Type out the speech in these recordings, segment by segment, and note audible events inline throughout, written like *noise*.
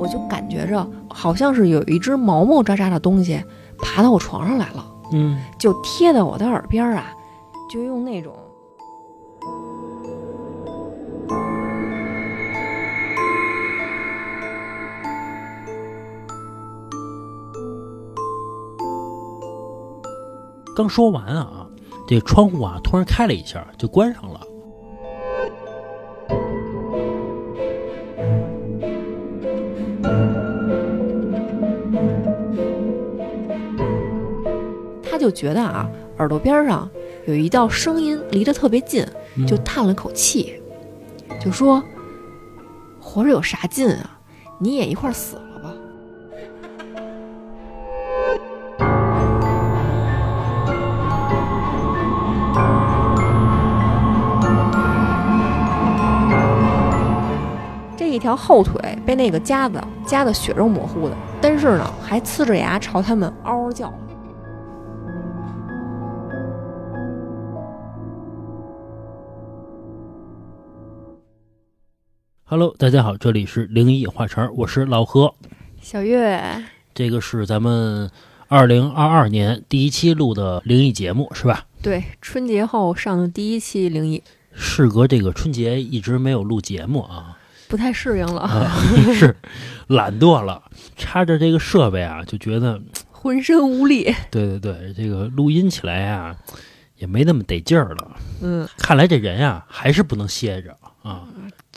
我就感觉着好像是有一只毛毛扎扎的东西爬到我床上来了，嗯，就贴在我的耳边啊，就用那种。刚说完啊，这窗户啊突然开了一下，就关上了。就觉得啊，耳朵边上有一道声音离得特别近，嗯就叹了口气，就说：“活着有啥劲啊？你也一块儿死了吧。”这一条后腿被那个夹子夹得血肉模糊的，但是呢，还呲着牙朝他们嗷嗷叫。Hello，大家好，这里是灵异话茬儿，我是老何。小月，这个是咱们二零二二年第一期录的灵异节目，是吧？对，春节后上的第一期灵异，事隔这个春节一直没有录节目啊，不太适应了，啊 *laughs* 是懒惰了，插着这个设备啊，就觉得浑身无力。对对对，这个录音起来啊、也没那么得劲儿了。嗯，看来这人啊、还是不能歇着啊。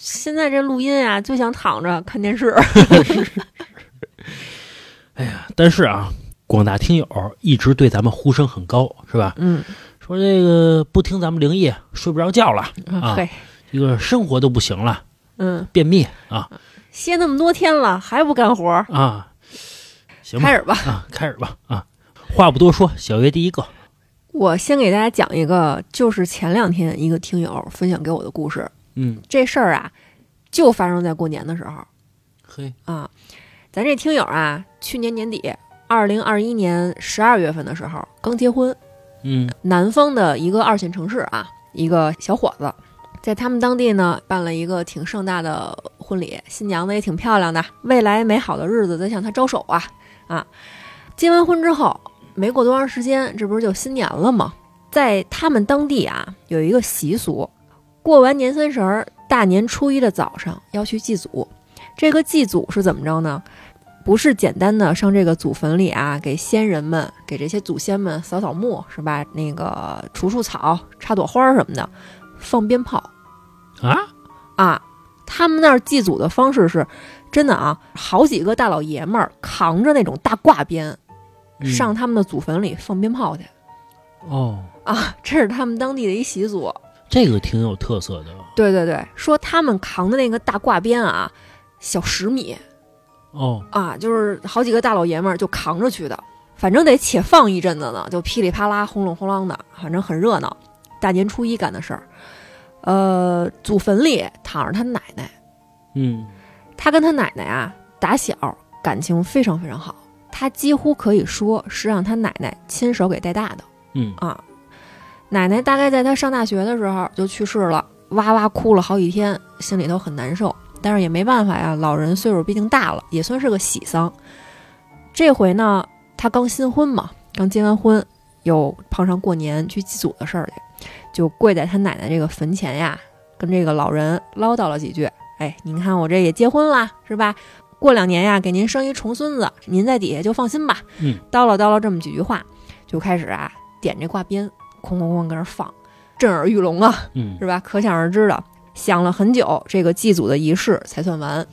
现在这录音啊，就想躺着看电视。*laughs* 哎呀，但是啊，广大听友一直对咱们呼声很高，是吧？嗯，说这个不听咱们灵异睡不着觉了，啊嘿，这个生活都不行了，嗯，便秘啊歇那么多天了，还不干活？啊！行吧开始吧，啊，开始吧啊！话不多说，小月第一个，我先给大家讲一个，就是前两天一个听友分享给我的故事。嗯，这事儿啊，就发生在过年的时候嘿，啊。咱这听友啊，去年年底，二零二一年十二月份的时候刚结婚，嗯南方的一个二线城市啊，一个小伙子，在他们当地呢办了一个挺盛大的婚礼，新娘子也挺漂亮的，未来美好的日子在向他招手啊啊！结完婚之后，没过多长时间，这不是就新年了吗？在他们当地啊，有一个习俗，过完年三十儿，大年初一的早上要去祭祖。这个祭祖是怎么着呢？不是简单的上这个祖坟里啊，给先人们、给这些祖先们扫扫墓，是吧？那个除除草、插朵花儿什么的，放鞭炮啊，啊。他们那儿祭祖的方式是，真的啊，好几个大老爷们儿扛着那种大挂鞭，嗯上他们的祖坟里放鞭炮去哦，啊。这是他们当地的一习俗。这个挺有特色的，对对对，说他们扛的那个大挂鞭啊，小十米哦，啊，就是好几个大老爷们儿就扛着去的，反正得且放一阵子呢，就噼里啪啦、轰隆轰啷的，反正很热闹。大年初一干的事儿，呃，祖坟里躺着他奶奶，嗯。他跟他奶奶啊打小感情非常非常好，他几乎可以说是让他奶奶亲手给带大的。嗯。啊，奶奶大概在他上大学的时候就去世了，哇哇哭了好几天，心里头很难受。但是也没办法呀，老人岁数毕竟大了，也算是个喜丧。这回呢，他刚新婚嘛，刚结完婚，又碰上过年去祭祖的事儿去，就跪在他奶奶这个坟前呀，跟这个老人唠叨了几句。哎，您看我这也结婚啦，是吧？过两年呀，给您生一重孙子，您在底下就放心吧。嗯，叨唠叨唠这么几句话，就开始啊点这挂鞭，哐哐哐搁那儿放，震耳欲聋啊，嗯 *laughs* 是吧？可想而知的，想了很久，这个祭祖的仪式才算完。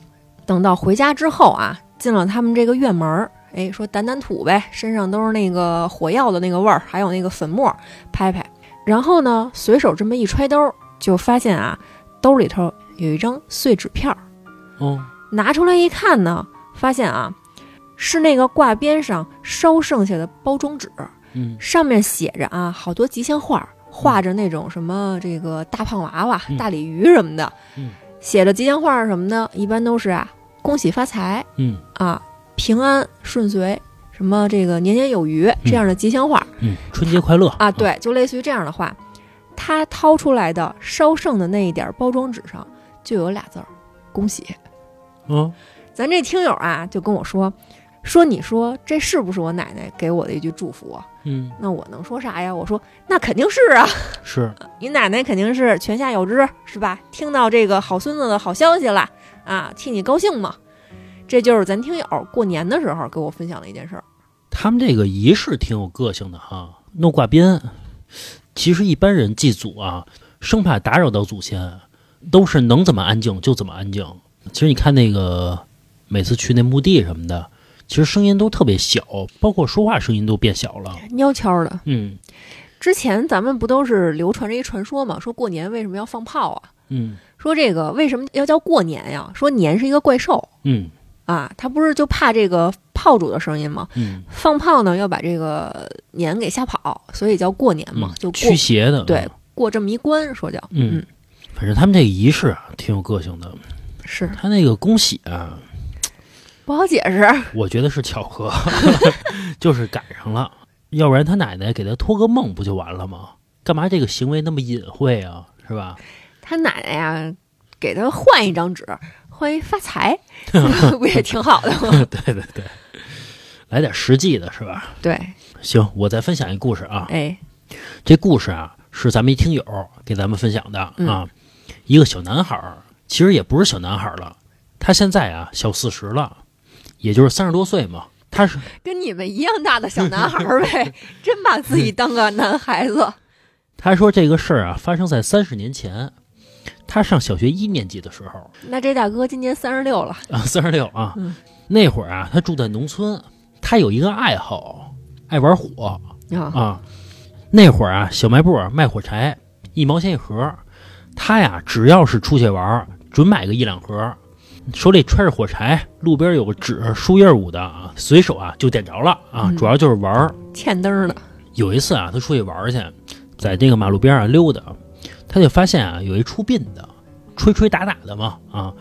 等到回家之后啊，进了他们这个院门儿，哎，说掸掸土呗，身上都是那个火药的那个味儿，还有那个粉末，拍拍。然后呢，随手这么一揣兜，就发现啊，兜里头有一张碎纸片儿。哦，拿出来一看呢，发现啊，是那个挂边上烧剩下的包装纸，嗯。上面写着啊好多吉祥画，画着那种什么这个大胖娃娃、嗯。大鲤鱼什么的，嗯。写着吉祥话什么的，一般都是啊恭喜发财嗯。啊平安顺遂，什么这个年年有余这样的吉祥话、嗯，春节快乐。啊，，对，就类似于这样的话。他掏出来的烧剩的那一点包装纸上就有俩字儿，恭喜。嗯咱这听友啊就跟我说，说你说这是不是我奶奶给我的一句祝福啊？嗯，那我能说啥呀？我说那肯定是啊，是，*laughs* 你奶奶肯定是泉下有知，是吧？听到这个好孙子的好消息了啊，替你高兴嘛。这就是咱听友过年的时候给我分享的一件事儿。他们这个仪式挺有个性的哈，弄挂鞭。其实一般人祭祖啊，生怕打扰到祖先，都是能怎么安静就怎么安静。其实你看那个每次去那墓地什么的，其实声音都特别小，包括说话声音都变小了。悄悄的，嗯之前咱们不都是流传着一传说嘛？说过年为什么要放炮啊？嗯说这个为什么要叫过年呀？说年是一个怪兽嗯啊，他不是就怕这个炮竹的声音吗？嗯，放炮呢要把这个年给吓跑，所以叫过年嘛，嗯就驱邪的。对过这么一关，说叫嗯，反正他们这个仪式啊，挺有个性的。是他那个恭喜啊，不好解释。我觉得是巧合，*laughs* 就是赶上了，要不然他奶奶给他托个梦不就完了吗？干嘛这个行为那么隐晦啊？是吧？他奶奶呀，给他换一张纸，换一发财，*laughs* 不也挺好的吗？*laughs* 对对对，来点实际的是吧？对，行，我再分享一个故事啊。哎，这故事啊是咱们一听友给咱们分享的嗯啊，一个小男孩儿，其实也不是小男孩儿了，他现在啊小四十了，也就是三十多岁嘛。他是跟你们一样大的小男孩儿呗，*laughs* 真把自己当个男孩子。*laughs* 他说这个事儿啊发生在三十年前，他上小学一年级的时候那这大哥今年三十六了，啊，三十六啊，嗯那会儿啊他住在农村，他有一个爱好，爱玩火啊，啊。那会儿啊小卖部卖火柴一毛钱一盒，他呀只要是出去玩儿，准买个一两盒。手里揣着火柴，路边有个纸树叶捂的啊，随手啊就点着了啊，嗯主要就是玩儿。欠灯儿的，有一次啊，他出去玩儿去，在这个马路边上溜达，他就发现啊，有一出殡的，吹吹打打的嘛，啊，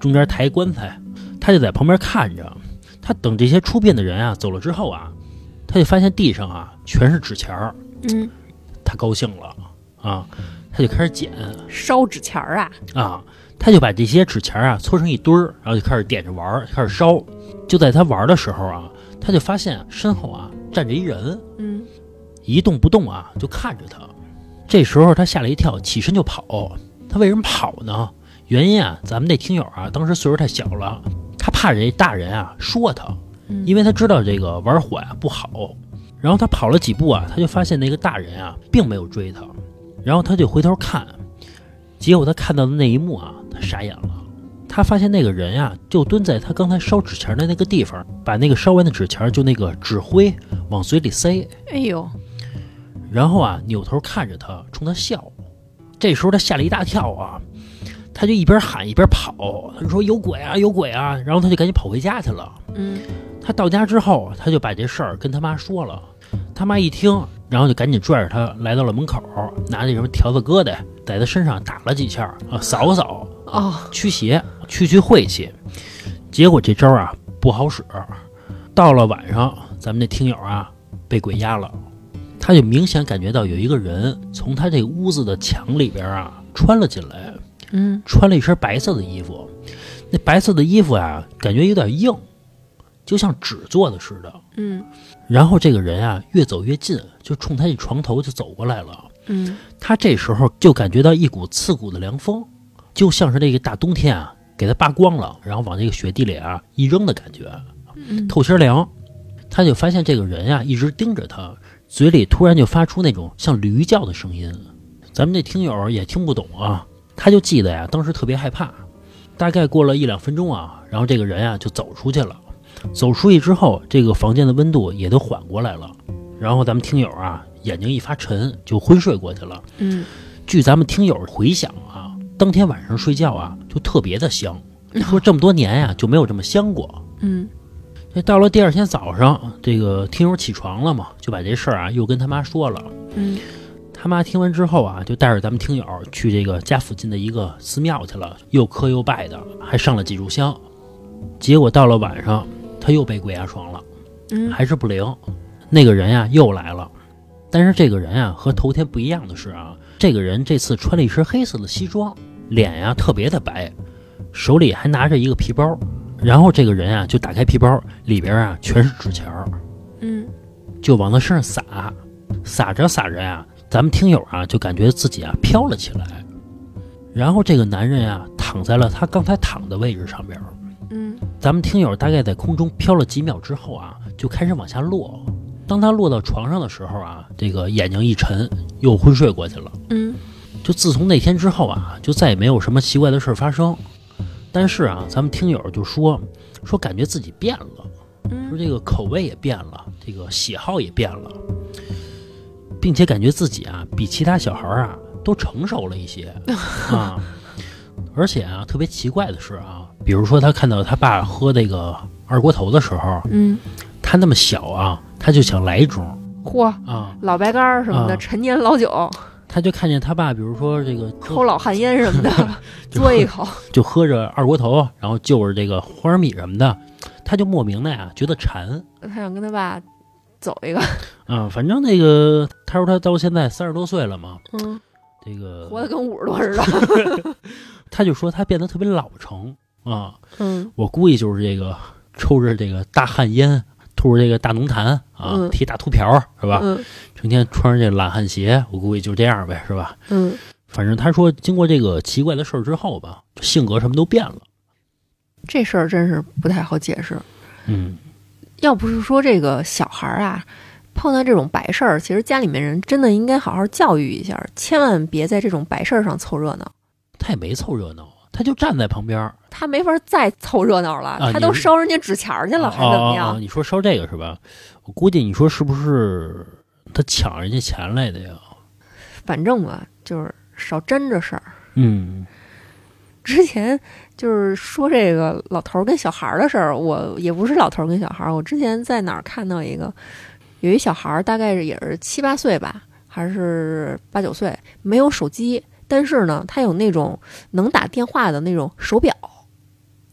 中间抬棺材，他就在旁边看着。他等这些出殡的人啊走了之后啊，他就发现地上啊全是纸钱儿，嗯，他高兴了啊，他就开始捡烧纸钱儿啊，啊，他就把这些纸钱啊搓成一堆儿，然后就开始点着玩儿，开始烧。就在他玩的时候啊，他就发现身后啊站着一人，嗯，一动不动啊，就看着他。这时候他吓了一跳，起身就跑。他为什么跑呢？原因啊，咱们那听友啊，当时岁数太小了，他怕这大人啊说他，嗯因为他知道这个玩火呀、不好。然后他跑了几步啊，他就发现那个大人啊并没有追他，然后他就回头看，结果他看到的那一幕啊，他傻眼了。他发现那个人呀、就蹲在他刚才烧纸钱的那个地方，把那个烧完的纸钱就那个纸灰往嘴里塞，哎呦，然后啊，扭头看着他，冲他笑。这时候他吓了一大跳啊，他就一边喊一边跑，他就说有鬼啊，有鬼啊！然后他就赶紧跑回家去了。嗯，他到家之后，他就把这事儿跟他妈说了。他妈一听，然后就赶紧拽着他来到了门口，拿那什么条子疙瘩在他身上打了几下啊，扫扫啊，驱邪，去去晦气。结果这招啊不好使，到了晚上，咱们那听友啊被鬼压了，他就明显感觉到有一个人从他这屋子的墙里边啊穿了进来，嗯，穿了一身白色的衣服，那白色的衣服啊感觉有点硬，就像纸做的似的。嗯，然后这个人啊越走越近，就冲他这床头就走过来了。嗯，他这时候就感觉到一股刺骨的凉风，就像是那个大冬天啊给他扒光了，然后往这个雪地里啊一扔的感觉，嗯，透心凉。他就发现这个人啊一直盯着他，嘴里突然就发出那种像驴叫的声音。咱们这听友也听不懂啊，他就记得呀，当时特别害怕。大概过了一两分钟啊，然后这个人啊就走出去了。走出去之后，这个房间的温度也都缓过来了。然后咱们听友啊眼睛一发沉，就昏睡过去了。嗯，据咱们听友回想啊，当天晚上睡觉啊就特别的香，*laughs* 说这么多年呀、就没有这么香过。嗯，这到了第二天早上，这个听友起床了嘛，就把这事儿啊又跟他妈说了。嗯，他妈听完之后啊，就带着咱们听友去这个家附近的一个寺庙去了，又磕又拜的，还上了几炷香。结果到了晚上，他又被鬼压床了，嗯，还是不灵。那个人呀又来了，但是这个人啊和头天不一样的是啊，这个人这次穿了一身黑色的西装，脸呀特别的白，手里还拿着一个皮包，然后这个人啊就打开皮包，里边啊全是纸钱儿，嗯就往他身上撒，撒着撒着呀，咱们听友啊就感觉自己啊飘了起来。然后这个男人呀躺在了他刚才躺的位置上边咱们听友大概在空中飘了几秒之后啊，就开始往下落。当他落到床上的时候啊，这个眼睛一沉，又昏睡过去了。嗯就自从那天之后啊，就再也没有什么奇怪的事儿发生。但是啊，咱们听友就说说感觉自己变了，说嗯这个口味也变了，这个喜好也变了，并且感觉自己啊比其他小孩儿啊都成熟了一些 *laughs* 啊。而且啊，特别奇怪的是啊，比如说他看到他爸喝那个二锅头的时候，嗯，他那么小啊，他就想来一盅嚯，啊，老白干什么的，啊。陈年老酒，他就看见他爸，比如说这个 *laughs* 抽老旱烟什么的，*laughs* 嘬一口。*laughs* 就喝着二锅头，然后就着这个花生米什么的，他就莫名的呀觉得馋。他想跟他爸走一个，啊。反正那个他说他到现在三十多岁了嘛，嗯，这个活得跟五十多似的。他就说他变得特别老成啊。嗯我估计就是这个抽着这个大旱烟，吐着这个大浓痰啊，嗯剃大秃瓢是吧？嗯成天穿着这懒汉鞋，我估计就这样呗，是吧？嗯，反正他说，经过这个奇怪的事儿之后吧，性格什么都变了。这事儿真是不太好解释。嗯，要不是说这个小孩儿啊，碰到这种白事儿，其实家里面人真的应该好好教育一下，千万别在这种白事儿上凑热闹。他也没凑热闹，他就站在旁边儿。他没法再凑热闹了，他都烧人家纸钱儿去了，还怎么样？你说烧这个是吧？我估计你说是不是他抢人家钱来的呀？反正吧，就是少沾这事儿。嗯之前就是说这个老头儿跟小孩儿的事儿，我也不是老头儿跟小孩儿，我之前在哪儿看到一个，有一小孩儿大概是也是七八岁吧，还是八九岁，没有手机，但是呢，他有那种能打电话的那种手表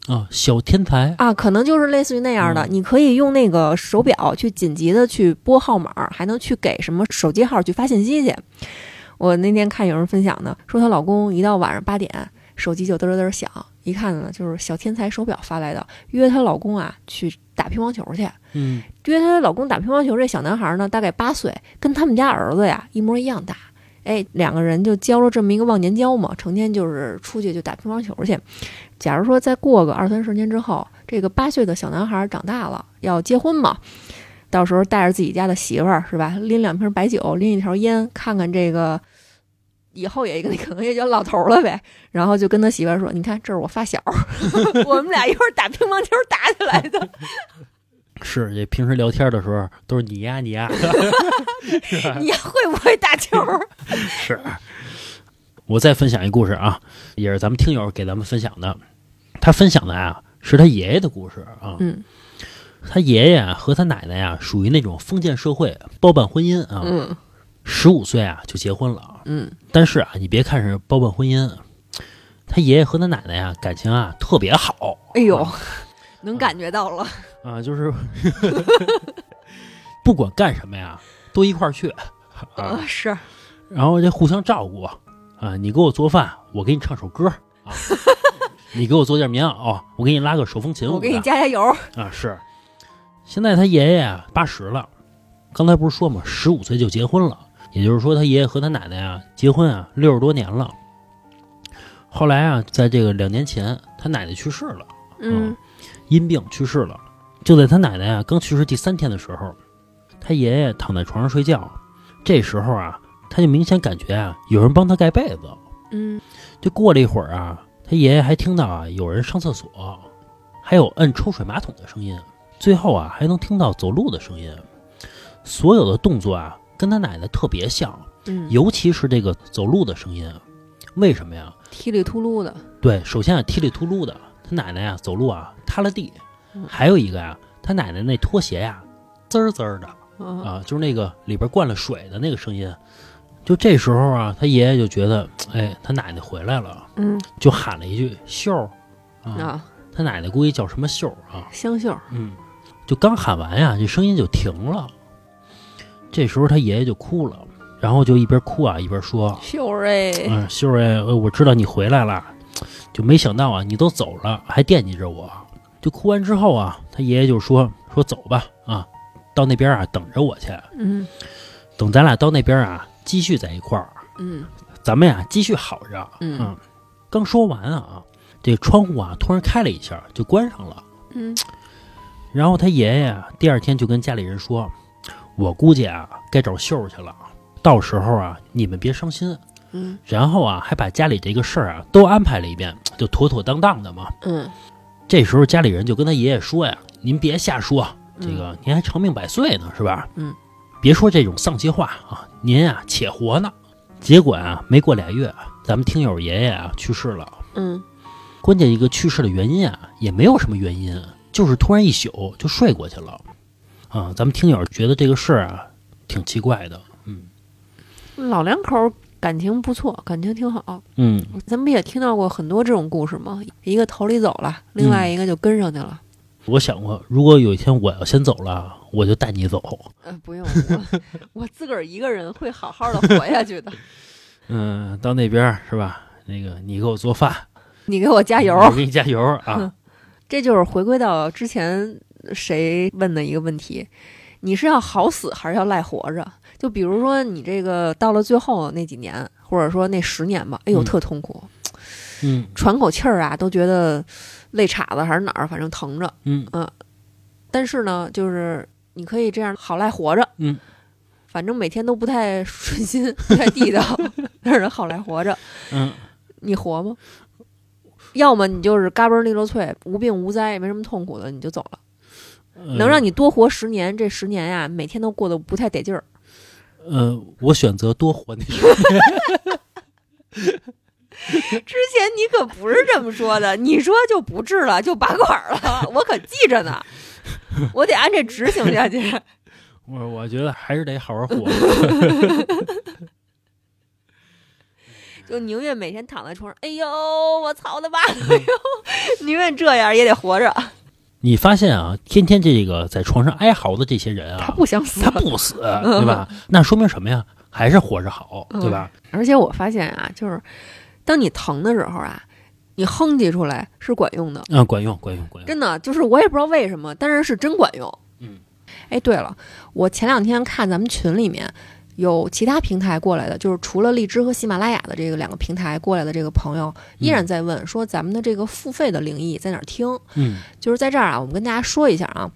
啊，小天才啊，可能就是类似于那样的，嗯你可以用那个手表去紧急的去拨号码，还能去给什么手机号去发信息去。我那天看有人分享的，说她老公一到晚上八点，手机就嘚嘚嘚响，一看呢就是小天才手表发来的，约她老公啊去打乒乓球去。嗯约她老公打乒乓球这小男孩呢，大概八岁，跟他们家儿子呀一模一样大。哎，两个人就交了这么一个忘年交嘛，成天就是出去就打乒乓球去。假如说再过个二三十年之后，这个八岁的小男孩长大了，要结婚嘛，到时候带着自己家的媳妇儿是吧，拎两瓶白酒，拎一条烟，看看这个。以后也可能也叫老头了呗，然后就跟他媳妇儿说：“你看，这是我发小，*laughs* 我们俩一会儿打乒乓球打起来的。是这平时聊天的时候都是你呀你呀，*laughs* 你会不会打球？*laughs* 是。我再分享一故事啊，也是咱们听友给咱们分享的。他分享的啊是他爷爷的故事啊。嗯他爷爷啊和他奶奶呀属于那种封建社会包办婚姻啊，嗯十五岁啊就结婚了。嗯但是啊，你别看是包办婚姻，他爷爷和他奶奶呀感情啊特别好。哎呦，能感觉到了。啊，就是 *laughs* 不管干什么呀，都一块儿去啊，啊，是，然后这互相照顾啊。你给我做饭，我给你唱首歌啊。*laughs* 你给我做件棉袄，我给你拉个手风琴。我给你加加油。啊，是。现在他爷爷啊八十了，刚才不是说嘛，十五岁就结婚了，也就是说他爷爷和他奶奶啊结婚啊六十多年了。后来啊，在这个两年前，他奶奶去世了，嗯因病去世了。就在他奶奶啊刚去世第三天的时候，他爷爷躺在床上睡觉，这时候啊，他就明显感觉啊有人帮他盖被子。嗯就过了一会儿啊，他爷爷还听到啊有人上厕所，还有摁抽水马桶的声音，最后啊还能听到走路的声音。所有的动作啊跟他奶奶特别像，嗯，尤其是这个走路的声音。为什么呀？踢里秃噜的。对，首先啊踢里秃噜的，他奶奶啊走路啊塌了地嗯，还有一个呀，他奶奶那拖鞋呀滋儿滋儿的啊啊，就是那个里边灌了水的那个声音。就这时候啊，他爷爷就觉得，哎，他奶奶回来了，嗯就喊了一句“秀儿”，啊，啊，他奶奶估计叫什么秀儿啊，香秀。嗯，就刚喊完呀，这声音就停了。这时候他爷爷就哭了，然后就一边哭啊一边说秀儿哎，：“嗯，秀儿哎，呃我知道你回来了，就没想到啊，你都走了还惦记着我。就哭完之后啊，他爷爷就说说走吧啊，到那边啊等着我去，嗯等咱俩到那边啊继续在一块儿，嗯咱们呀继续好着。嗯刚说完啊，这窗户啊突然开了一下就关上了。嗯然后他爷爷啊，第二天就跟家里人说：“我估计啊，该找秀去了。到时候啊，你们别伤心。嗯”然后啊，还把家里这个事儿啊都安排了一遍，就妥妥当当的嘛。嗯，这时候家里人就跟他爷爷说呀：“您别瞎说，这个您还长命百岁呢，是吧？嗯，别说这种丧气话啊，您啊且活呢。”结果啊，没过俩月，咱们听友爷爷啊去世了。嗯关键一个去世的原因啊，也没有什么原因，就是突然一宿就睡过去了。啊，咱们听友觉得这个事儿啊挺奇怪的。嗯老两口儿感情不错，感情挺好。嗯，咱们不也听到过很多这种故事嘛？一个逃离走了，另外一个就跟上去了。我想过，如果有一天我要先走了，我就带你走。呃，不用，我我自个儿一个人会好好的活下去的。*laughs* 嗯，到那边儿是吧？那个你给我做饭，你给我加油。我给你加油啊！*laughs* 这就是回归到之前谁问的一个问题：你是要好死还是要赖活着？就比如说你这个到了最后那几年，或者说那十年吧，哎呦，嗯特痛苦，嗯 *tsk* 喘口气儿啊都觉得肋叉子还是哪儿，反正疼着。嗯但是呢，就是你可以这样好赖活着，嗯，反正每天都不太顺心，不太地道，*laughs* 但是好赖活着，嗯，你活吗？要么你就是嘎嘣利落脆，无病无灾，也没什么痛苦的，你就走了。呃能让你多活十年，这十年呀，每天都过得不太得劲儿。呃，我选择多活那时 *laughs* 之前你可不是这么说的，你说就不治了，就拔管儿了，*laughs* 我可记着呢，我得按这执行下去。我我觉得还是得好好活。*laughs* 就宁愿每天躺在床上，哎呦，我操他妈，哎呦，宁愿这样也得活着。你发现啊，天天这个在床上哀嚎的这些人啊他啊，不想死他，不死，*laughs* 对吧？那说明什么呀？还是活着好，对吧？而且我发现啊，就是当你疼的时候啊，你哼唧出来是管用的，嗯，管用，管用，管用。真的，就是我也不知道为什么，但是是真管用。嗯，哎，对了，我前两天看咱们群里面有其他平台过来的，就是除了荔枝和喜马拉雅的这个两个平台过来的这个朋友，依然在问说咱们的这个付费的灵异在哪儿听？嗯就是在这儿啊，我们跟大家说一下啊，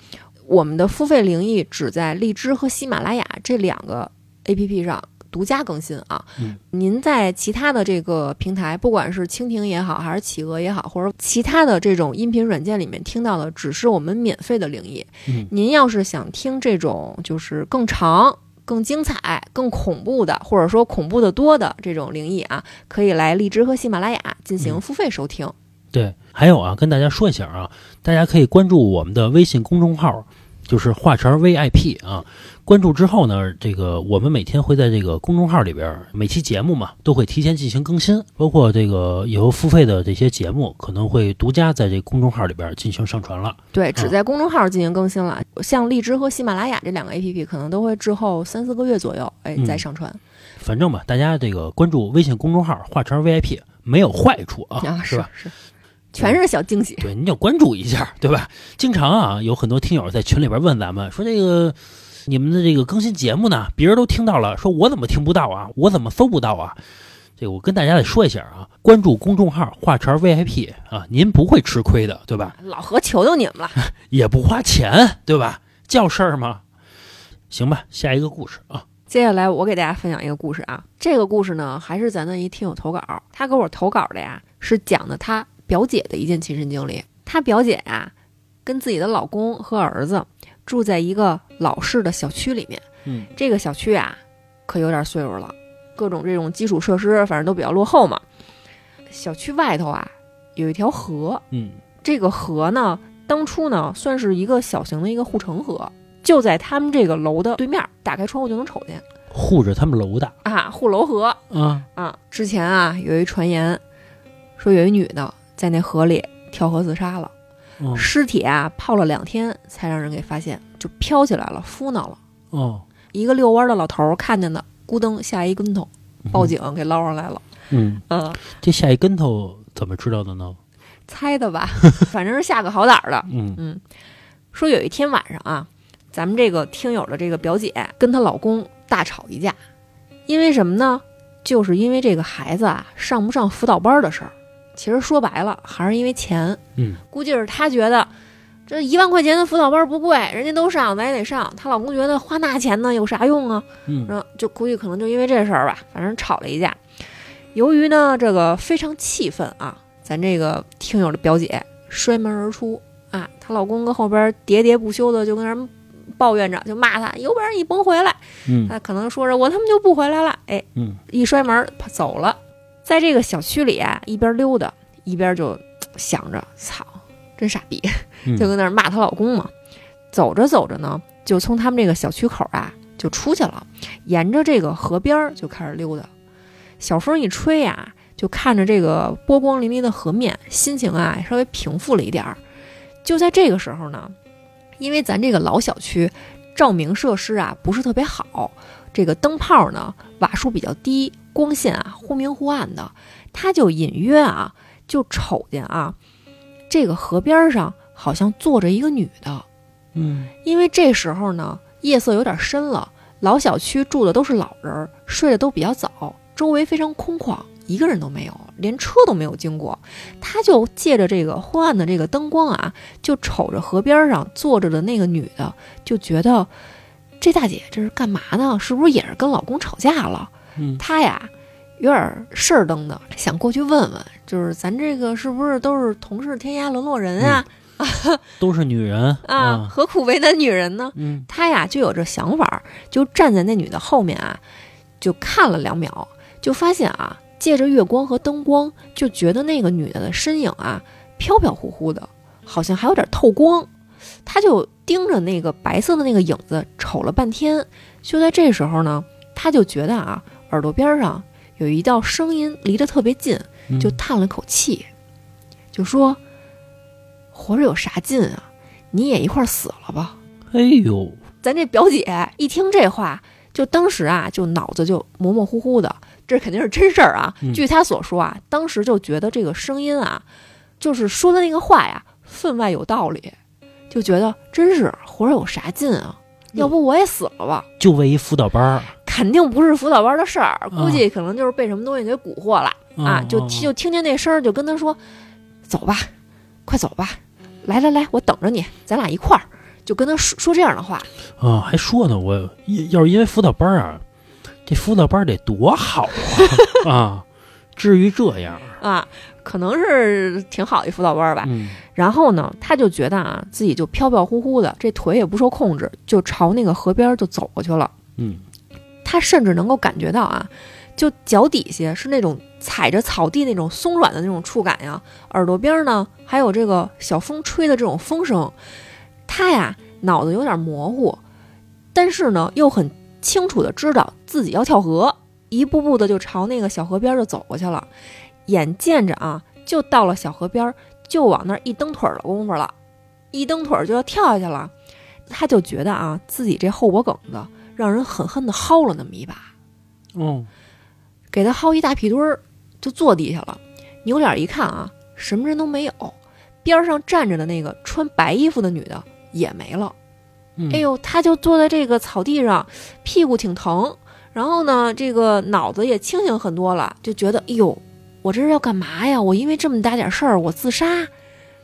我们的付费灵异只在荔枝和喜马拉雅这两个 APP 上独家更新啊。嗯，您在其他的这个平台，不管是蜻蜓也好，还是企鹅也好，或者其他的这种音频软件里面听到的，只是我们免费的灵异。嗯您要是想听这种就是更长。更精彩、更恐怖的，或者说恐怖的多的这种灵异啊，可以来荔枝和喜马拉雅进行嗯付费收听。对，还有啊，跟大家说一下啊，大家可以关注我们的微信公众号，就是华晨 VIP 啊。关注之后呢，这个我们每天会在这个公众号里边，每期节目嘛都会提前进行更新，包括这个以后付费的这些节目可能会独家在这公众号里边进行上传了。对，只在公众号进行更新了。像荔枝和喜马拉雅这两个 APP，可能都会滞后三四个月左右，哎，嗯再上传。反正吧，大家这个关注微信公众号华晨 VIP 没有坏处啊，啊，是吧？是，全是小惊喜。对，你要关注一下，对吧？经常啊，有很多听友在群里边问咱们说这个你们的这个更新节目呢，别人都听到了，说我怎么听不到啊？我怎么搜不到啊？这个我跟大家得说一下啊，关注公众号“画圈 VIP” 啊，您不会吃亏的，对吧？老何求求你们了，也不花钱，对吧？叫事儿吗？行吧，下一个故事啊，接下来我给大家分享一个故事啊。这个故事呢，还是咱的一听友投稿，他给我投稿的呀，是讲的他表姐的一件亲身经历。他表姐呀，跟自己的老公和儿子住在一个老式的小区里面。嗯。这个小区啊，可有点岁数了，各种这种基础设施反正都比较落后嘛。小区外头啊，有一条河，嗯。这个河呢，当初呢算是一个小型的一个护城河，就在他们这个楼的对面，打开窗户就能瞅见。护着他们楼的啊，护楼河。啊，啊。之前啊，有一传言说有一女的在那河里跳河自杀了，哦尸体啊泡了两天才让人给发现，就飘起来了，浮闹了。哦，一个遛弯的老头儿看见的，咕噔下一跟头，报警给捞上来了。嗯，嗯，这下一跟头怎么知道的呢？猜的吧，*laughs* 反正是下个好胆儿的。嗯说有一天晚上啊，咱们这个听友的这个表姐跟她老公大吵一架，因为什么呢？就是因为这个孩子啊上不上辅导班的事儿。其实说白了还是因为钱，嗯，估计是她觉得这一万块钱的辅导班不贵，人家都上，咱也得上。她老公觉得花那钱呢有啥用啊？嗯然后就估计可能就因为这事儿吧，反正吵了一架。由于呢这个非常气愤啊，咱这个听友的表姐摔门而出啊，她老公跟后边喋喋不休的就跟人抱怨着，就骂她有本事你甭回来。嗯她可能说着我他妈就不回来了，哎，嗯一摔门跑走了，在这个小区里啊一边溜达一边就想着操，真傻逼，嗯，*laughs* 就跟那儿骂她老公嘛。走着走着呢，就从他们这个小区口啊就出去了，沿着这个河边儿就开始溜达。小风一吹呀、就看着这个波光粼粼的河面，心情啊稍微平复了一点儿。就在这个时候呢，因为咱这个老小区照明设施啊不是特别好，这个灯泡呢瓦数比较低，光线啊忽明忽暗的，他就隐约啊就瞅见啊这个河边上好像坐着一个女的。嗯因为这时候呢，夜色有点深了，老小区住的都是老人儿，睡得都比较早，周围非常空旷，一个人都没有，连车都没有经过。他就借着这个昏暗的这个灯光啊，就瞅着河边上坐着的那个女的，就觉得这大姐这是干嘛呢？是不是也是跟老公吵架了？嗯她呀。有点事儿登的，想过去问问，就是咱这个是不是都是同是天涯沦落人啊？都是女人啊，何苦为难女人呢？嗯他呀就有这想法，就站在那女的后面啊，就看了两秒，就发现啊，借着月光和灯光，就觉得那个女的的身影啊飘飘忽忽的，好像还有点透光。她就盯着那个白色的那个影子瞅了半天。就在这时候呢，他就觉得啊，耳朵边上有一道声音离得特别近，嗯就叹了口气，就说：“活着有啥劲啊？你也一块死了吧。”哎呦，咱这表姐一听这话，就当时啊，就脑子就模模糊糊的，这肯定是真事儿啊。嗯据他所说啊，当时就觉得这个声音啊，就是说的那个话呀，分外有道理，就觉得真是活着有啥劲啊？要不我也死了吧？就为一辅导班儿肯定不是辅导班的事儿，估计可能就是被什么东西给蛊惑了、啊！就哦就听见那声儿，就跟他说：“走吧，快走吧，来来来，我等着你，咱俩一块儿。”就跟他说说这样的话。啊，还说呢，我要是因为辅导班啊，这辅导班得多好啊 *laughs* 啊，至于这样？啊，可能是挺好一辅导班吧。嗯然后呢，他就觉得啊，自己就飘飘忽忽的，这腿也不受控制，就朝那个河边就走过去了。嗯他甚至能够感觉到啊，就脚底下是那种踩着草地那种松软的那种触感呀，耳朵边呢还有这个小风吹的这种风声。他呀脑子有点模糊，但是呢又很清楚的知道自己要跳河，一步步的就朝那个小河边就走过去了。眼见着啊，就到了小河边，就往那儿一蹬腿儿的功夫了，一蹬腿儿就要跳下去了。他就觉得啊，自己这后脖梗子让人狠狠的薅了那么一把，哦给他薅一大屁墩儿，就坐地下了。扭脸一看啊，什么人都没有，边上站着的那个穿白衣服的女的也没了。嗯哎呦，他就坐在这个草地上，屁股挺疼，然后呢，这个脑子也清醒很多了，就觉得，哎呦，我这是要干嘛呀？我因为这么大点事儿，我自杀，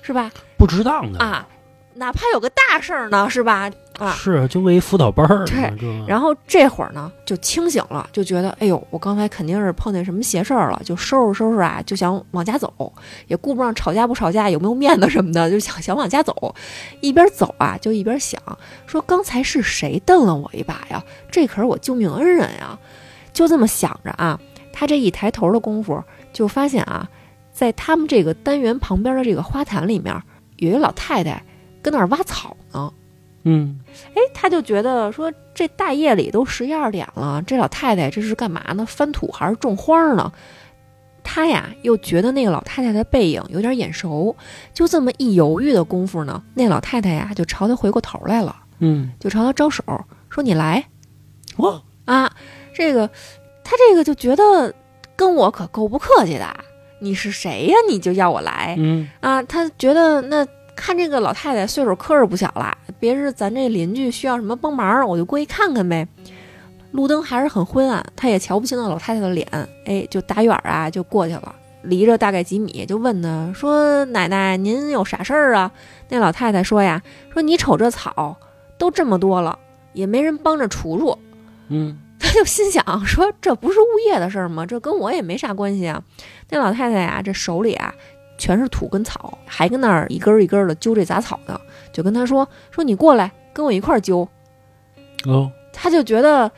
是吧？不值当的啊，哪怕有个大事儿呢，是吧？啊，是就为一辅导班儿对这然后这会儿呢，就清醒了，就觉得，哎呦，我刚才肯定是碰见什么邪事儿了，就收拾收拾啊，就想往家走，也顾不上吵架不吵架，有没有面子什么的，就想想往家走。一边走啊，就一边想，说刚才是谁瞪了我一把呀？这可是我救命恩人呀！就这么想着啊，他这一抬头的功夫，就发现啊，在他们这个单元旁边的这个花坛里面，有一老太太跟那儿挖草呢。嗯哎，他就觉得说这大夜里都十一二点了，这老太太这是干嘛呢？翻土还是种花呢？他呀又觉得那个老太太的背影有点眼熟，就这么一犹豫的功夫呢，那老太太呀就朝他回过头来了，嗯，就朝他招手说：“你来我啊！”这个他这个就觉得跟我可够不客气的，你是谁呀？你就要我来嗯啊？他觉得那看这个老太太岁数可是不小了，别是咱这邻居需要什么帮忙，我就过去看看呗。路灯还是很昏暗，他也瞧不清那老太太的脸，哎，就打远啊就过去了，离着大概几米，就问她说：“奶奶，您有啥事儿啊？”那老太太说呀：“说你瞅这草都这么多了，也没人帮着除除。”嗯他就心想说：“这不是物业的事儿吗？这跟我也没啥关系啊。”那老太太呀，这手里啊全是土跟草，还跟那儿一根儿一根儿的揪这杂草呢，就跟他说：“说你过来跟我一块儿揪。哦”他就觉得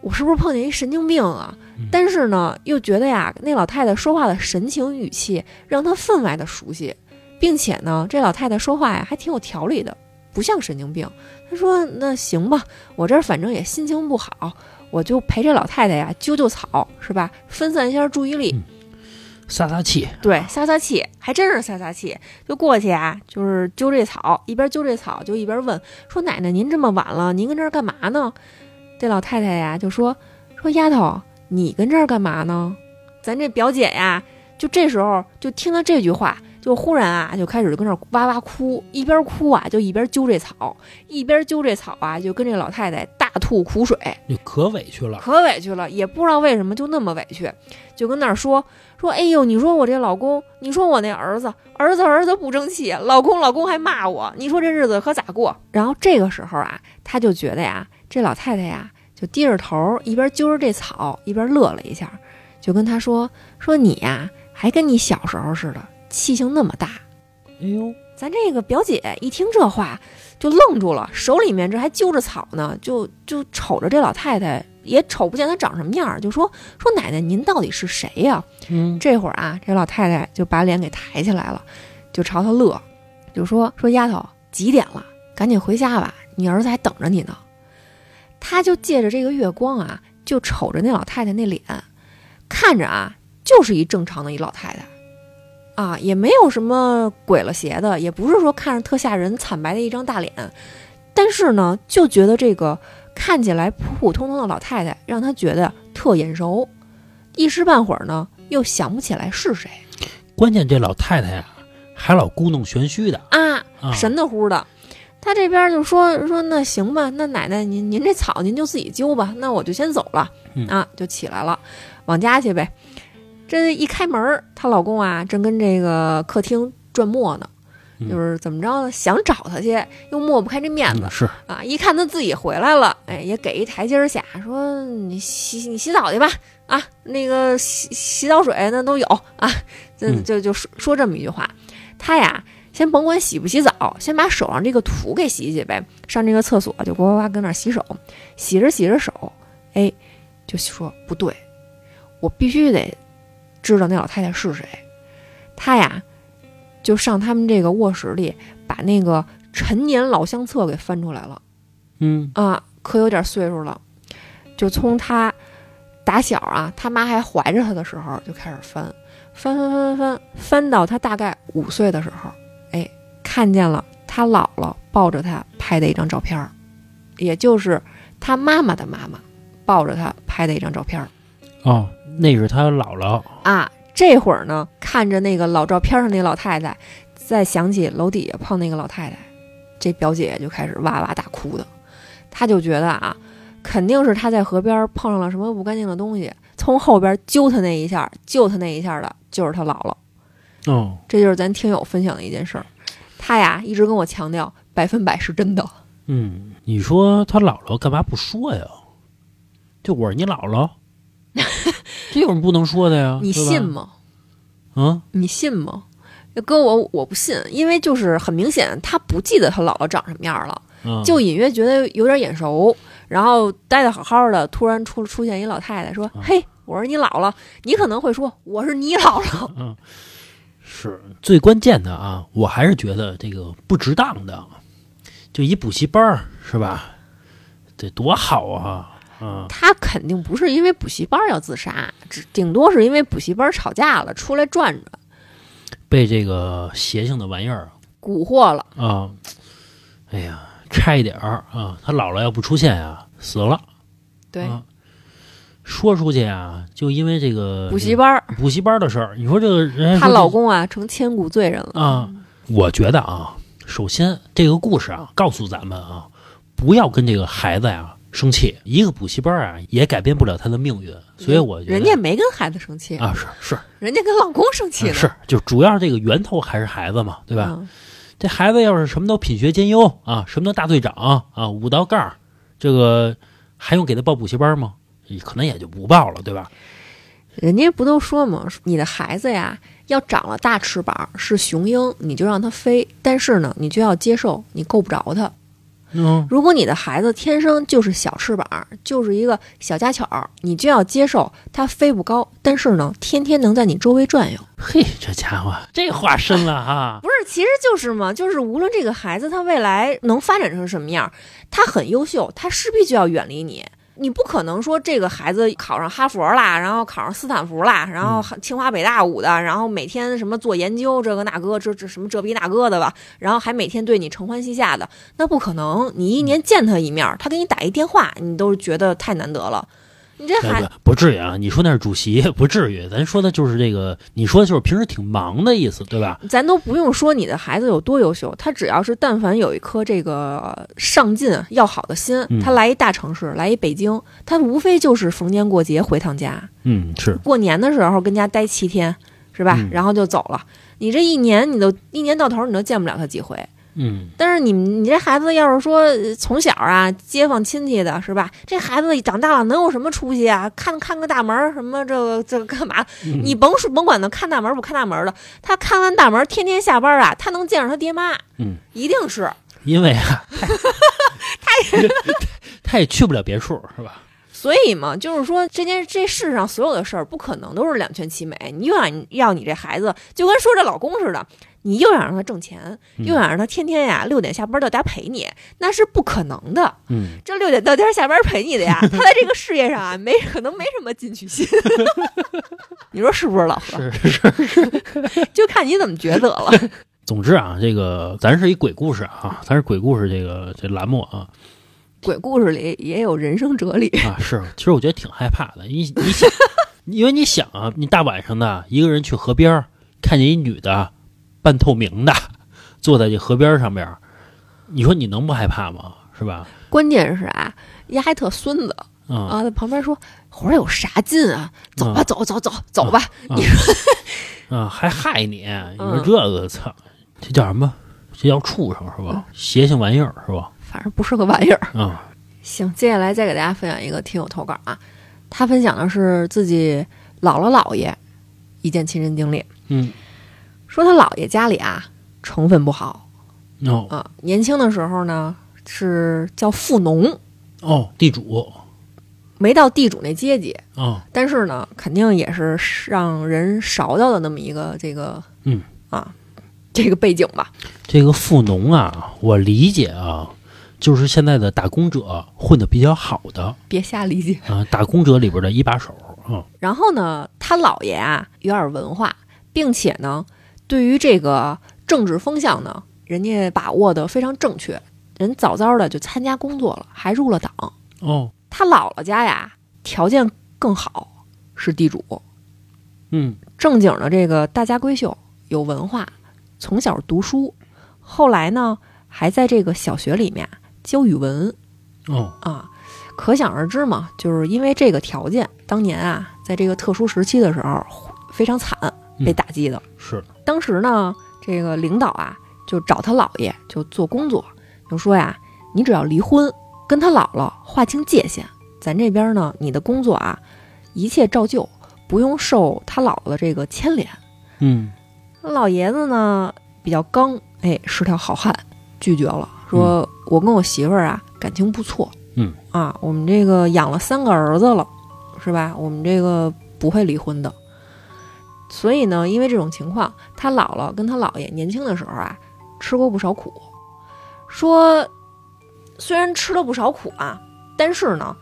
我是不是碰见一神经病啊？嗯但是呢，又觉得呀，那老太太说话的神情语气让他分外的熟悉，并且呢，这老太太说话呀还挺有条理的，不像神经病。他说：“那行吧，我这儿反正也心情不好，我就陪这老太太呀揪揪草，是吧？分散一下注意力。嗯撒撒气，对，撒撒气，还真是撒撒气，就过去啊，就是揪这草，一边揪这草就一边问说：“奶奶，您这么晚了，您跟这儿干嘛呢？”这老太太呀就说：“说丫头，你跟这儿干嘛呢？”咱这表姐呀，就这时候就听到这句话，就忽然啊就开始跟这儿哇哇哭，一边哭啊就一边揪这草，一边揪这草啊就跟这老太太大吐苦水。就可委屈了。可委屈了，也不知道为什么就那么委屈，就跟那儿说说，哎呦，你说我这老公，你说我那儿子，儿子儿子不争气，老公老公还骂我，你说这日子可咋过？然后这个时候啊，他就觉得呀，这老太太呀，就低着头，一边揪着这草，一边乐了一下，就跟他说说你呀，还跟你小时候似的，气性那么大。哎呦，咱这个表姐一听这话，就愣住了，手里面这还揪着草呢，就就瞅着这老太太，也瞅不见她长什么样儿，就说说奶奶您到底是谁呀、嗯这会儿啊，这老太太就把脸给抬起来了，就朝他乐，就说说丫头几点了？赶紧回家吧，你儿子还等着你呢。他就借着这个月光啊，就瞅着那老太太那脸，看着啊，就是一正常的一老太太，啊，也没有什么鬼了邪的，也不是说看着特吓人、惨白的一张大脸，但是呢，就觉得这个看起来普普通通的老太太，让他觉得特眼熟，一时半会儿呢，又想不起来是谁关键这老太太呀，还老故弄玄虚的啊，啊，神的乎的。他这边就说说那行吧，那奶奶您您这草您就自己揪吧，那我就先走了、嗯啊，就起来了，往家去呗。这一开门，她老公啊正跟这个客厅转磨呢，嗯就是怎么着呢，想找她去，又抹不开这面子嗯、是啊。一看她自己回来了，哎，也给一台阶下，说你洗你洗澡去吧，啊，那个洗洗澡水那都有啊，就嗯就就说说这么一句话。她呀，先甭管洗不洗澡，先把手上这个土给洗洗呗。上这个厕所就呱呱呱跟那儿洗手，洗着洗着手，哎，就说不对，我必须得知道那老太太是谁。他呀，就上他们这个卧室里，把那个陈年老相册给翻出来了。嗯。啊，可有点岁数了，就从他打小啊，他妈还怀着他的时候就开始翻，翻翻翻翻翻，翻到他大概五岁的时候，哎，看见了他姥姥抱着他拍的一张照片儿，也就是他妈妈的妈妈抱着他拍的一张照片儿。哦，那是他姥姥，啊。这会儿呢，看着那个老照片上那老太太，再想起楼底下碰那个老太太，这表姐就开始哇哇大哭的。她就觉得啊，肯定是她在河边碰上了什么不干净的东西，从后边揪她那一下，救她那一下的就是她姥姥。哦，这就是咱听友分享的一件事儿。她呀一直跟我强调，百分百是真的。嗯，你说他姥姥干嘛不说呀？就我是你姥姥，*laughs* 这有什么不能说的呀？你信？吗？啊，你信吗？要搁我，我不信，因为就是很明显，他不记得他姥姥长什么样了，嗯就隐约觉得有点眼熟。然后待的好好的，突然出出现一老太太说：“嗯嘿，我是你姥姥。”你可能会说：“我是你姥姥。嗯 *laughs* 是最关键的啊！我还是觉得这个不值当的，就一补习班儿是吧？得多好啊！啊”，他肯定不是因为补习班要自杀，只顶多是因为补习班吵架了，出来转转，被这个邪性的玩意儿蛊惑了。啊，哎呀，差一点儿啊！他姥姥要不出现啊，死了。对，啊说出去啊，就因为这个补习班儿，补习班的事儿，你说这个人家她老公啊成千古罪人了。啊，我觉得啊，首先这个故事啊，告诉咱们啊，不要跟这个孩子呀生气。一个补习班啊，也改变不了他的命运。所以我觉得人家没跟孩子生气，啊，是是人家跟老公生气了。是，就主要这个源头还是孩子嘛，对吧？嗯这孩子要是什么都品学兼优啊，什么都大队长啊，五道杠，这个还用给他报补习班吗？可能也就不报了，对吧？人家不都说吗，你的孩子呀，要长了大翅膀是雄鹰，你就让他飞，但是呢，你就要接受你够不着它。嗯，如果你的孩子天生就是小翅膀，就是一个小家巧儿，你就要接受他飞不高，但是呢，天天能在你周围转悠。嘿，这家伙这话深了哈。*laughs* 不是，其实就是嘛，就是无论这个孩子他未来能发展成什么样，他很优秀，他势必就要远离你。你不可能说这个孩子考上哈佛啦，然后考上斯坦福啦，然后清华北大五的，然后每天什么做研究，这个那个，这这什么这逼那个的吧，然后还每天对你承欢膝下的，那不可能。你一年见他一面，他给你打一电话，你都觉得太难得了。你这孩不不至于啊！你说那是主席，不至于。咱说的就是这个，你说的就是平时挺忙的意思，对吧？咱都不用说你的孩子有多优秀，他只要是但凡有一颗这个上进要好的心，嗯他来一大城市，来一北京，他无非就是逢年过节回趟家，嗯，是，过年的时候跟家待七天，是吧？嗯然后就走了。你这一年，你都一年到头你都见不了他几回。嗯，但是你你这孩子要是说呃从小啊街坊亲戚的是吧？这孩子长大了能有什么出息啊？看看个大门儿什么这个这个干嘛？嗯你甭说甭管他看大门不看大门的，他看完大门，天天下班啊，他能见着他爹妈，嗯，一定是。因为啊，*laughs* 他也 *laughs* 他也去不了别处，是吧？所以嘛，就是说这件这世上所有的事儿不可能都是两全其美。你又想要你这孩子，就跟说这老公似的，你又想让他挣钱，嗯又想让他天天呀六点下班到家陪你，那是不可能的。嗯，这六点到家下班陪你的呀，*laughs* 他在这个事业上啊，没可能没什么进取心。*laughs* 你说是不是，老何？是是是。*laughs* 就看你怎么抉择了。总之啊，这个咱是一鬼故事啊，咱是鬼故事这个这栏目啊鬼故事里也有人生哲理。啊是，其实我觉得挺害怕的。你你想，因为你想啊，你大晚上的一个人去河边，看见一女的半透明的 *laughs* 坐在这河边上边儿，你说你能不害怕吗？是吧？关键是啊，丫还特孙子啊啊，在旁边说：“活儿有啥劲啊？走吧，走走走走吧。你说啊，还害你！你说嗯这个操，这叫什么？这叫畜生是吧？邪性玩意儿是吧？反正不是个玩意儿。啊，*laughs* 行，接下来再给大家分享一个听友投稿啊，他分享的是自己姥姥姥爷一件亲身经历，嗯，说他姥爷家里啊成分不好。哦。啊，年轻的时候呢是叫富农，哦，地主。没到地主那阶级，哦，但是呢，肯定也是让人勺到的那么一个这个，嗯。啊，这个背景吧。这个富农啊，我理解啊，就是现在的打工者混得比较好的。别瞎理解。啊，打工者里边的一把手啊，然后呢，他姥爷啊有点文化，并且呢，对于这个政治风向呢，人家把握的非常正确，人早早的就参加工作了，还入了党。哦，他姥姥家呀条件更好，是地主，嗯正经的这个大家闺秀，有文化，从小读书，后来呢还在这个小学里面教语文哦，啊，可想而知嘛，就是因为这个条件，当年啊在这个特殊时期的时候非常惨，被打击的。是，当时呢，这个领导啊就找他姥爷就做工作，就说呀，你只要离婚，跟他姥姥划清界限，咱这边呢，你的工作啊一切照旧，不用受他姥姥的这个牵连。嗯老爷子呢比较刚，哎，是条好汉，拒绝了，说、我跟我媳妇儿啊感情不错，嗯啊，我们这个养了三个儿子了，是吧？我们这个不会离婚的。所以呢，因为这种情况，他姥姥跟他姥爷年轻的时候啊，吃过不少苦。说虽然吃了不少苦啊，但是呢，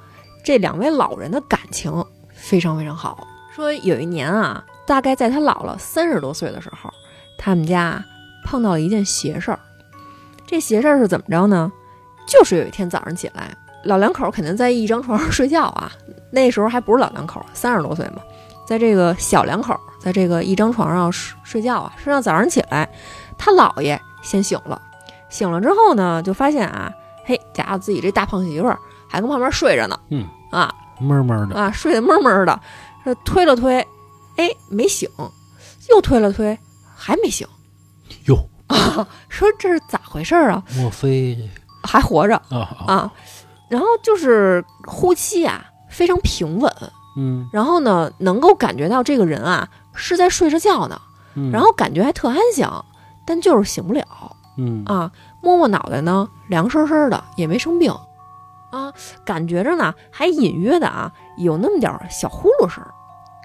这两位老人的感情非常非常好。说有一年啊，大概在他姥姥三十多岁的时候，他们家碰到了一件邪事儿。这邪事儿是怎么着呢？就是有一天早上起来，老两口肯定在一张床上睡觉啊。那时候还不是老两口，三十多岁嘛，在这个小两口在这个一张床上睡睡觉啊。睡到早上起来，他姥爷先醒了，醒了之后呢，就发现啊，嘿，家伙自己这大胖媳妇儿还跟旁边睡着呢。嗯啊闷闷的，啊，睡得闷闷的，这推了推，哎，没醒，又推了推，还没醒。哟，*laughs* 说这是咋回事儿啊？莫非还活着啊啊？然后就是呼吸啊，非常平稳。嗯然后呢，能够感觉到这个人啊是在睡着觉呢，嗯，然后感觉还特安详，但就是醒不了嗯啊。摸摸脑袋呢，凉生生的，也没生病啊，感觉着呢还隐约的啊有那么点小呼噜声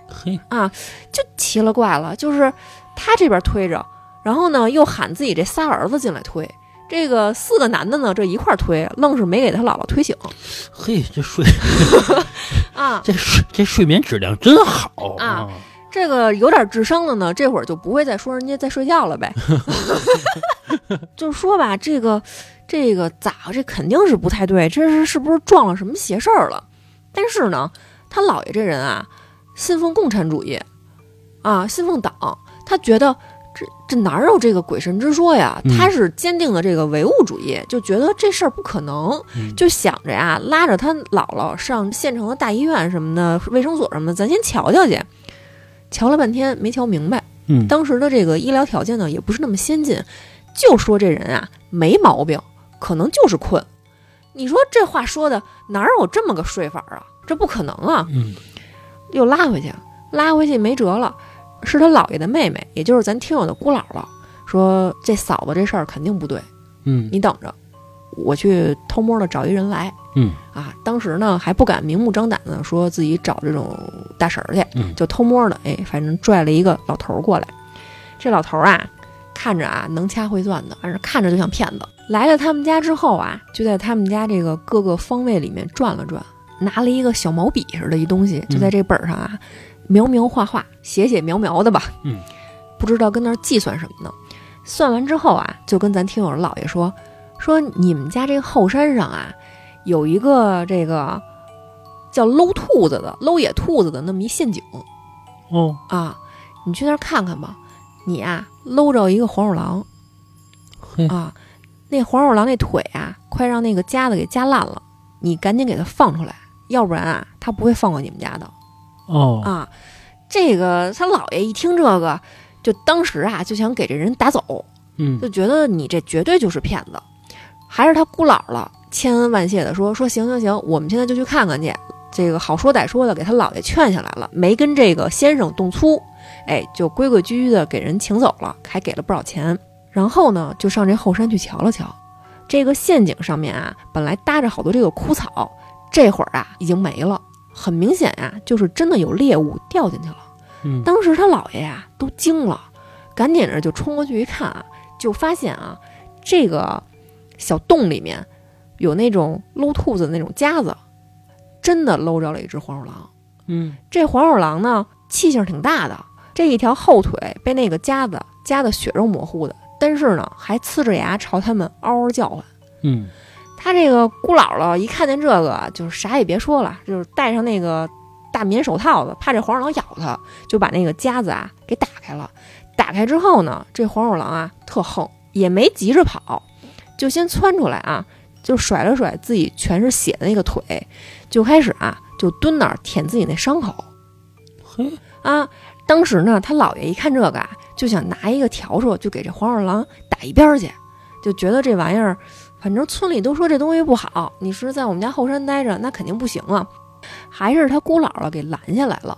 嘿啊，就奇了怪了。就是他这边推着，然后呢又喊自己这仨儿子进来推。这个四个男的呢，这一块儿推，愣是没给他姥姥推醒嘿，这睡 *laughs* 啊！这睡这睡眠质量真好啊！这个有点智商的呢，这会儿就不会再说人家在睡觉了呗。*laughs* 就是说吧，这个这个咋这肯定是不太对，这是是不是撞了什么邪事儿了？但是呢，他姥爷这人啊，信奉共产主义啊，信奉党，他觉得这这哪有这个鬼神之说呀？嗯他是坚定的这个唯物主义，就觉得这事儿不可能，嗯就想着呀，拉着他姥姥上县城的大医院什么的，卫生所什么的，咱先瞧瞧去。瞧了半天没瞧明白，嗯当时的这个医疗条件呢也不是那么先进，就说这人啊没毛病，可能就是困。你说这话说的哪有这么个睡法啊？这不可能啊！嗯又拉回去，拉回去没辙了，是他姥爷的妹妹，也就是咱听友的姑姥姥，说这嫂子这事儿肯定不对，嗯你等着，我去偷摸的找一人来。嗯啊，当时呢还不敢明目张胆的说自己找这种大婶儿去，嗯就偷摸的，哎，反正拽了一个老头儿过来。这老头儿啊，看着啊能掐会算的，反正看着就像骗子。来了他们家之后啊，就在他们家这个各个方位里面转了转，拿了一个小毛笔似的一东西，就在这本上啊，描描画画，写写描描的吧。嗯，不知道跟那儿计算什么呢。算完之后啊，就跟咱听友的姥爷说，说你们家这个后山上啊，有一个这个叫搂兔子的、搂野兔子的那么一陷阱哦啊，你去那儿看看吧。你啊，搂着一个黄鼠狼啊，那黄鼠狼那腿啊，快让那个夹子给夹烂了，你赶紧给它放出来，要不然啊，它不会放过你们家的哦啊。这个他姥爷一听这个，就当时啊就想给这人打走，嗯就觉得你这绝对就是骗子，还是他姑姥姥千恩万谢的说说行行行，我们现在就去看看去。这个好说歹说的给他姥爷劝下来了，没跟这个先生动粗，哎，就规规矩矩的给人请走了，还给了不少钱。然后呢，就上这后山去瞧了瞧，这个陷阱上面啊，本来搭着好多这个枯草，这会儿啊已经没了，很明显呀、就是真的有猎物掉进去了。嗯当时他姥爷呀都惊了，赶紧着就冲过去一看啊，就发现啊，这个小洞里面有那种搂兔子的那种夹子，真的搂着了一只黄鼠狼。嗯这黄鼠狼呢，气性挺大的，这一条后腿被那个夹子夹得血肉模糊的，但是呢，还呲着牙朝他们嗷嗷叫唤。嗯他这个姑姥姥一看见这个，就是啥也别说了，就是戴上那个大棉手套子，怕这黄鼠狼咬他，就把那个夹子啊给打开了。打开之后呢，这黄鼠狼啊特横，也没急着跑，就先窜出来啊，就甩了甩自己全是血的那个腿，就开始啊就蹲那儿舔自己那伤口嘿啊。当时呢，他姥爷一看这个啊，就想拿一个笤帚就给这黄鼠狼打一边儿去，就觉得这玩意儿。反正村里都说这东西不好，你是在我们家后山待着，那肯定不行啊。还是他姑姥姥给拦下来了，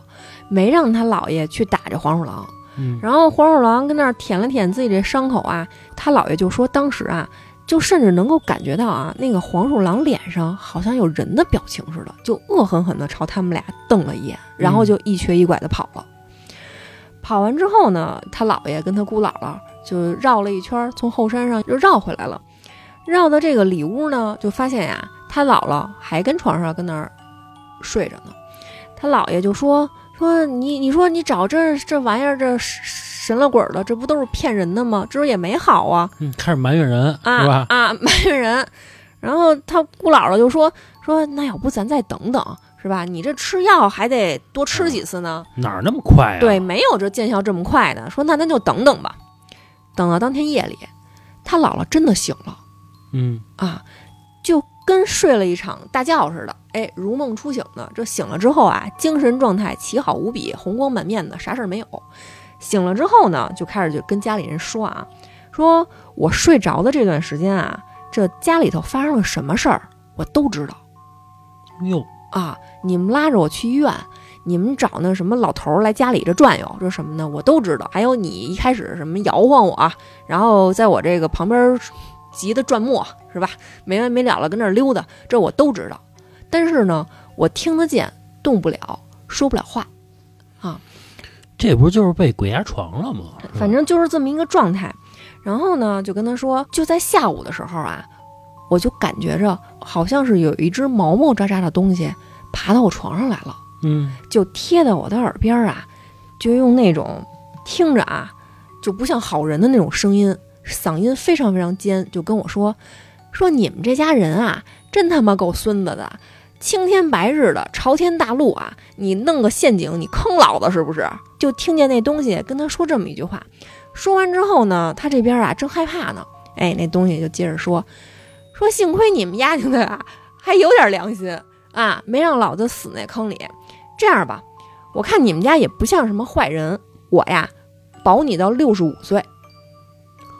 没让他姥爷去打这黄鼠狼。嗯然后黄鼠狼跟那儿舔了舔自己这伤口啊，他姥爷就说当时啊，就甚至能够感觉到啊，那个黄鼠狼脸上好像有人的表情似的，就恶狠狠地朝他们俩瞪了一眼，然后就一瘸一拐地跑了。跑完之后呢，他姥爷跟他姑姥姥就绕了一圈，从后山上又绕回来了。绕到这个里屋呢，就发现呀，他姥姥还跟床上跟那儿睡着呢。他姥爷就说说你你说你找这这玩意儿这神了鬼了，这不都是骗人的吗？这不也没好啊嗯，开始埋怨人是啊吧？啊埋怨人。然后他姑姥姥就说说那要不咱再等等是吧？你这吃药还得多吃几次呢。哪儿那么快啊？对，，没有这见效这么快的。说那咱就等等吧。等到当天夜里，他姥姥真的醒了嗯啊，就跟睡了一场大觉似的，哎，如梦初醒的。这醒了之后啊，精神状态奇好无比，红光满面的，啥事儿没有。醒了之后呢，就开始就跟家里人说啊，说我睡着的这段时间啊，这家里头发生了什么事儿，我都知道。哟，啊，你们拉着我去医院，你们找那什么老头儿来家里这转悠，这什么的我都知道。还有你一开始什么摇晃我，然后在我这个旁边急得转磨，是吧？没完没了了跟那儿溜达，这我都知道。但是呢，我听得见，动不了，说不了话，啊这不就是被鬼压床了吗？反正就是这么一个状态。然后呢，就跟他说，就在下午的时候啊，我就感觉着好像是有一只毛毛扎扎的东西爬到我床上来了。嗯就贴在我的耳边啊，就用那种听着啊，就不像好人的那种声音，嗓音非常非常尖，就跟我说说你们这家人啊，真他妈够孙子的，青天白日的，朝天大路啊，你弄个陷阱，你坑老子是不是？就听见那东西跟他说这么一句话，说完之后呢，他这边啊正害怕呢，哎，那东西就接着说说幸亏你们丫头的啊还有点良心啊，没让老子死那坑里。这样吧，我看你们家也不像什么坏人，我呀保你到六十五岁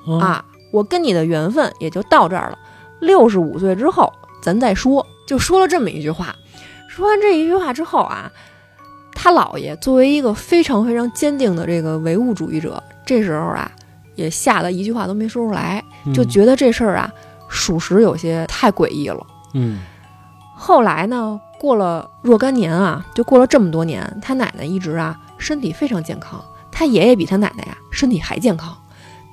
哦啊，我跟你的缘分也就到这儿了。六十五岁之后咱再说，就说了这么一句话。说完这一句话之后啊，他姥爷作为一个非常非常坚定的这个唯物主义者，这时候啊也吓得一句话都没说出来，就嗯觉得这事儿啊属实有些太诡异了。嗯后来呢，过了若干年啊，就过了这么多年，他奶奶一直啊身体非常健康，他爷爷比他奶奶呀身体还健康。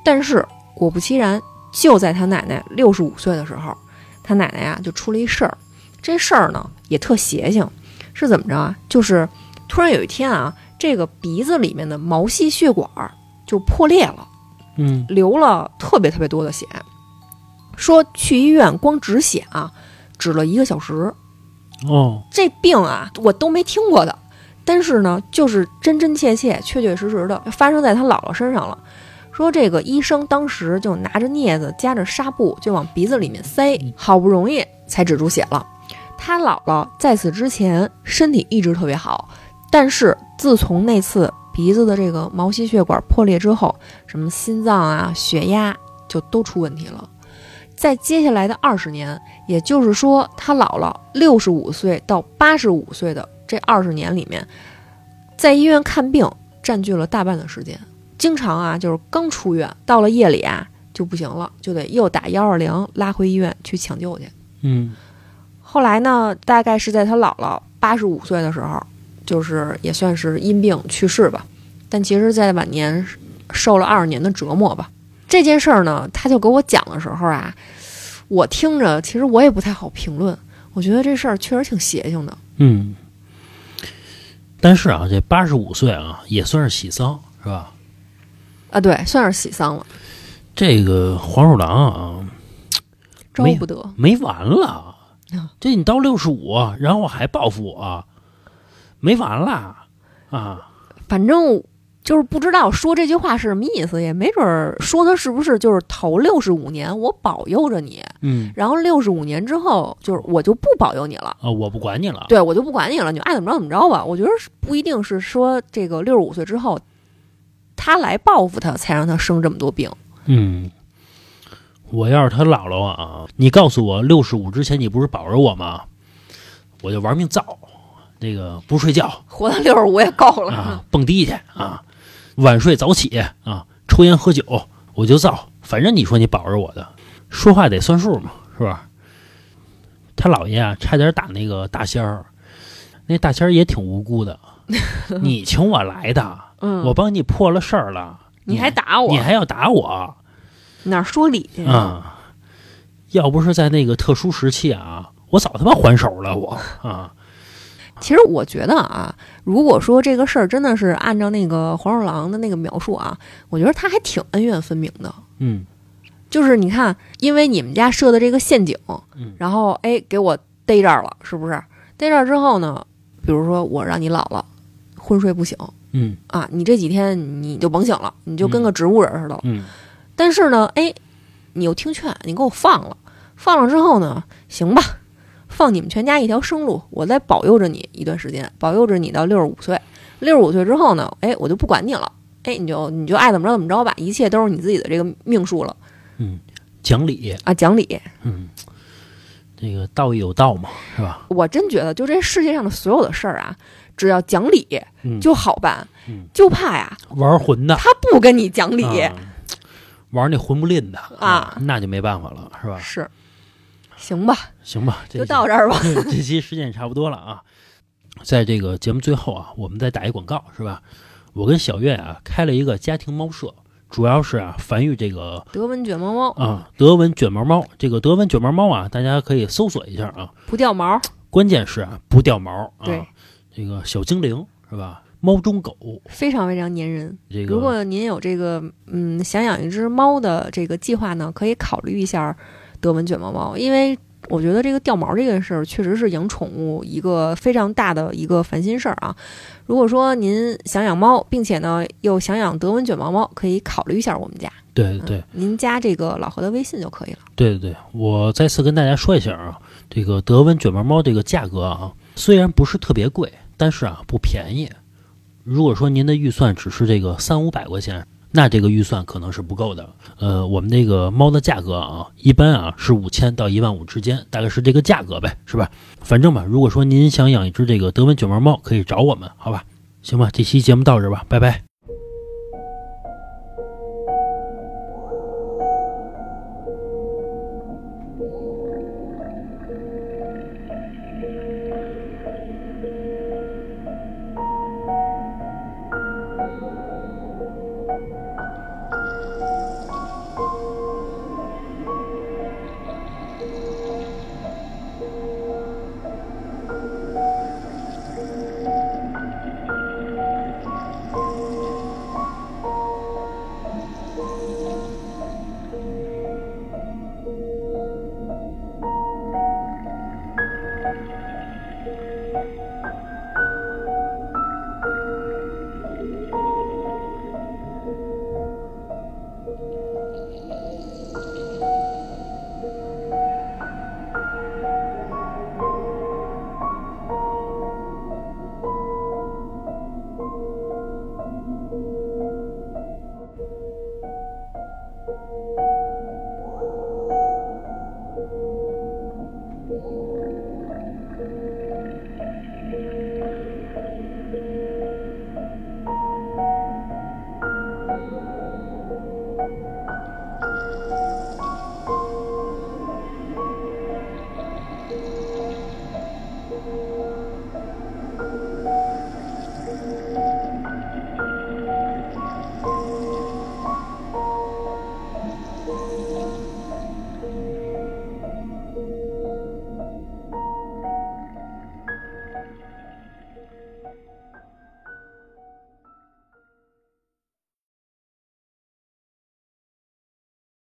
但是果不其然，就在他奶奶六十五岁的时候，他奶奶呀就出了一事儿。这事儿呢也特邪性，是怎么着啊？就是突然有一天啊，这个鼻子里面的毛细血管儿就破裂了。嗯流了特别特别多的血，说去医院光止血啊，止了一个小时。哦这病啊，我都没听过的，但是呢，就是真真切切、确确实实的发生在他姥姥身上了。说这个医生当时就拿着镊子夹着纱布就往鼻子里面塞，好不容易才止住血了。他姥姥在此之前身体一直特别好，但是自从那次鼻子的这个毛细血管破裂之后，什么心脏啊、血压就都出问题了。在接下来的二十年，也就是说，他姥姥六十五岁到八十五岁的这二十年里面，在医院看病占据了大半的时间。经常啊，就是刚出院，到了夜里啊就不行了，就得又打幺二零拉回医院去抢救去。嗯后来呢，大概是在他姥姥八十五岁的时候，就是也算是因病去世吧。但其实，在晚年受了二十年的折磨吧。这件事儿呢，他就给我讲的时候啊，我听着其实我也不太好评论。我觉得这事儿确实挺邪性的。嗯。但是啊，这八十五岁啊，也算是喜丧，是吧？啊，对，算是喜丧了，这个黄鼠狼啊，*tsk* 招不得。没完了啊。这你到六十五，然后还报复我，没完了啊！反正就是不知道说这句话是什么意思，也没准儿说他是不是就是头六十五年我保佑着你，嗯然后六十五年之后就是我就不保佑你了。啊，我不管你了。对我就不管你了，你爱怎么着怎么着吧。我觉得不一定是说这个六十五岁之后，他来报复他，才让他生这么多病。嗯，我要是他姥姥啊，你告诉我六十五之前你不是保着我吗？我就玩命造，那个不睡觉活到六十五也够了。啊，蹦迪去啊，晚睡早起啊，抽烟喝酒，我就造。反正你说你保着我的，说话得算数嘛，是吧？他姥爷啊，差点打那个大仙儿，那大仙儿也挺无辜的，*laughs* 你请我来的，嗯，我帮你破了事儿了，你还打我你，还要打我哪儿说理去？啊？要不是在那个特殊时期啊，我早他妈还手了，我啊，其实我觉得啊，如果说这个事儿真的是按照那个黄鼠狼的那个描述啊，我觉得他还挺恩怨分明的。嗯就是你看，因为你们家设的这个陷阱，嗯然后哎给我逮这儿了，是不是？逮这儿之后呢，比如说我让你姥姥昏睡不醒嗯啊，你这几天你就甭醒了，你就跟个植物人似的了。嗯但是呢，哎，你又听劝，你给我放了，放了之后呢，行吧，放你们全家一条生路，我再保佑着你一段时间，保佑着你到六十五岁。六十五岁之后呢，哎，我就不管你了，哎，你就你就爱怎么着怎么着吧，一切都是你自己的这个命数了嗯，讲理，啊，讲理。嗯，这个道义有道嘛，是吧？我真觉得，就这世界上的所有的事儿啊，只要讲理嗯，就好办，嗯就怕呀玩混的，他不跟你讲理。啊玩那混不吝的啊那就没办法了，是吧？是，行吧，行吧，就到这儿吧。*laughs* 这这期时间也差不多了啊。在这个节目最后啊，我们再打一广告，是吧？我跟小月啊开了一个家庭猫舍，主要是啊繁育这个德文卷毛猫啊德文卷毛猫。这个德文卷毛猫啊，大家可以搜索一下啊。不掉毛，关键是啊不掉毛啊。对，这个小精灵是吧？猫中狗，非常非常粘人。这个如果您有这个嗯想养一只猫的这个计划呢，可以考虑一下德文卷毛猫，因为我觉得这个掉毛这件事儿确实是养宠物一个非常大的一个烦心事儿啊。如果说您想养猫，并且呢又想养德文卷毛猫，可以考虑一下我们家。对对嗯，您加这个老何的微信就可以了。对对对，我再次跟大家说一下啊，这个德文卷毛猫这个价格啊，虽然不是特别贵，但是啊不便宜。如果说您的预算只是这个三五百块钱，那这个预算可能是不够的。呃，我们这个猫的价格啊，一般啊是五千到一万五之间，大概是这个价格呗，是吧？反正吧，如果说您想养一只这个德文卷毛猫，可以找我们，好吧？行吧，这期节目到这吧，拜拜。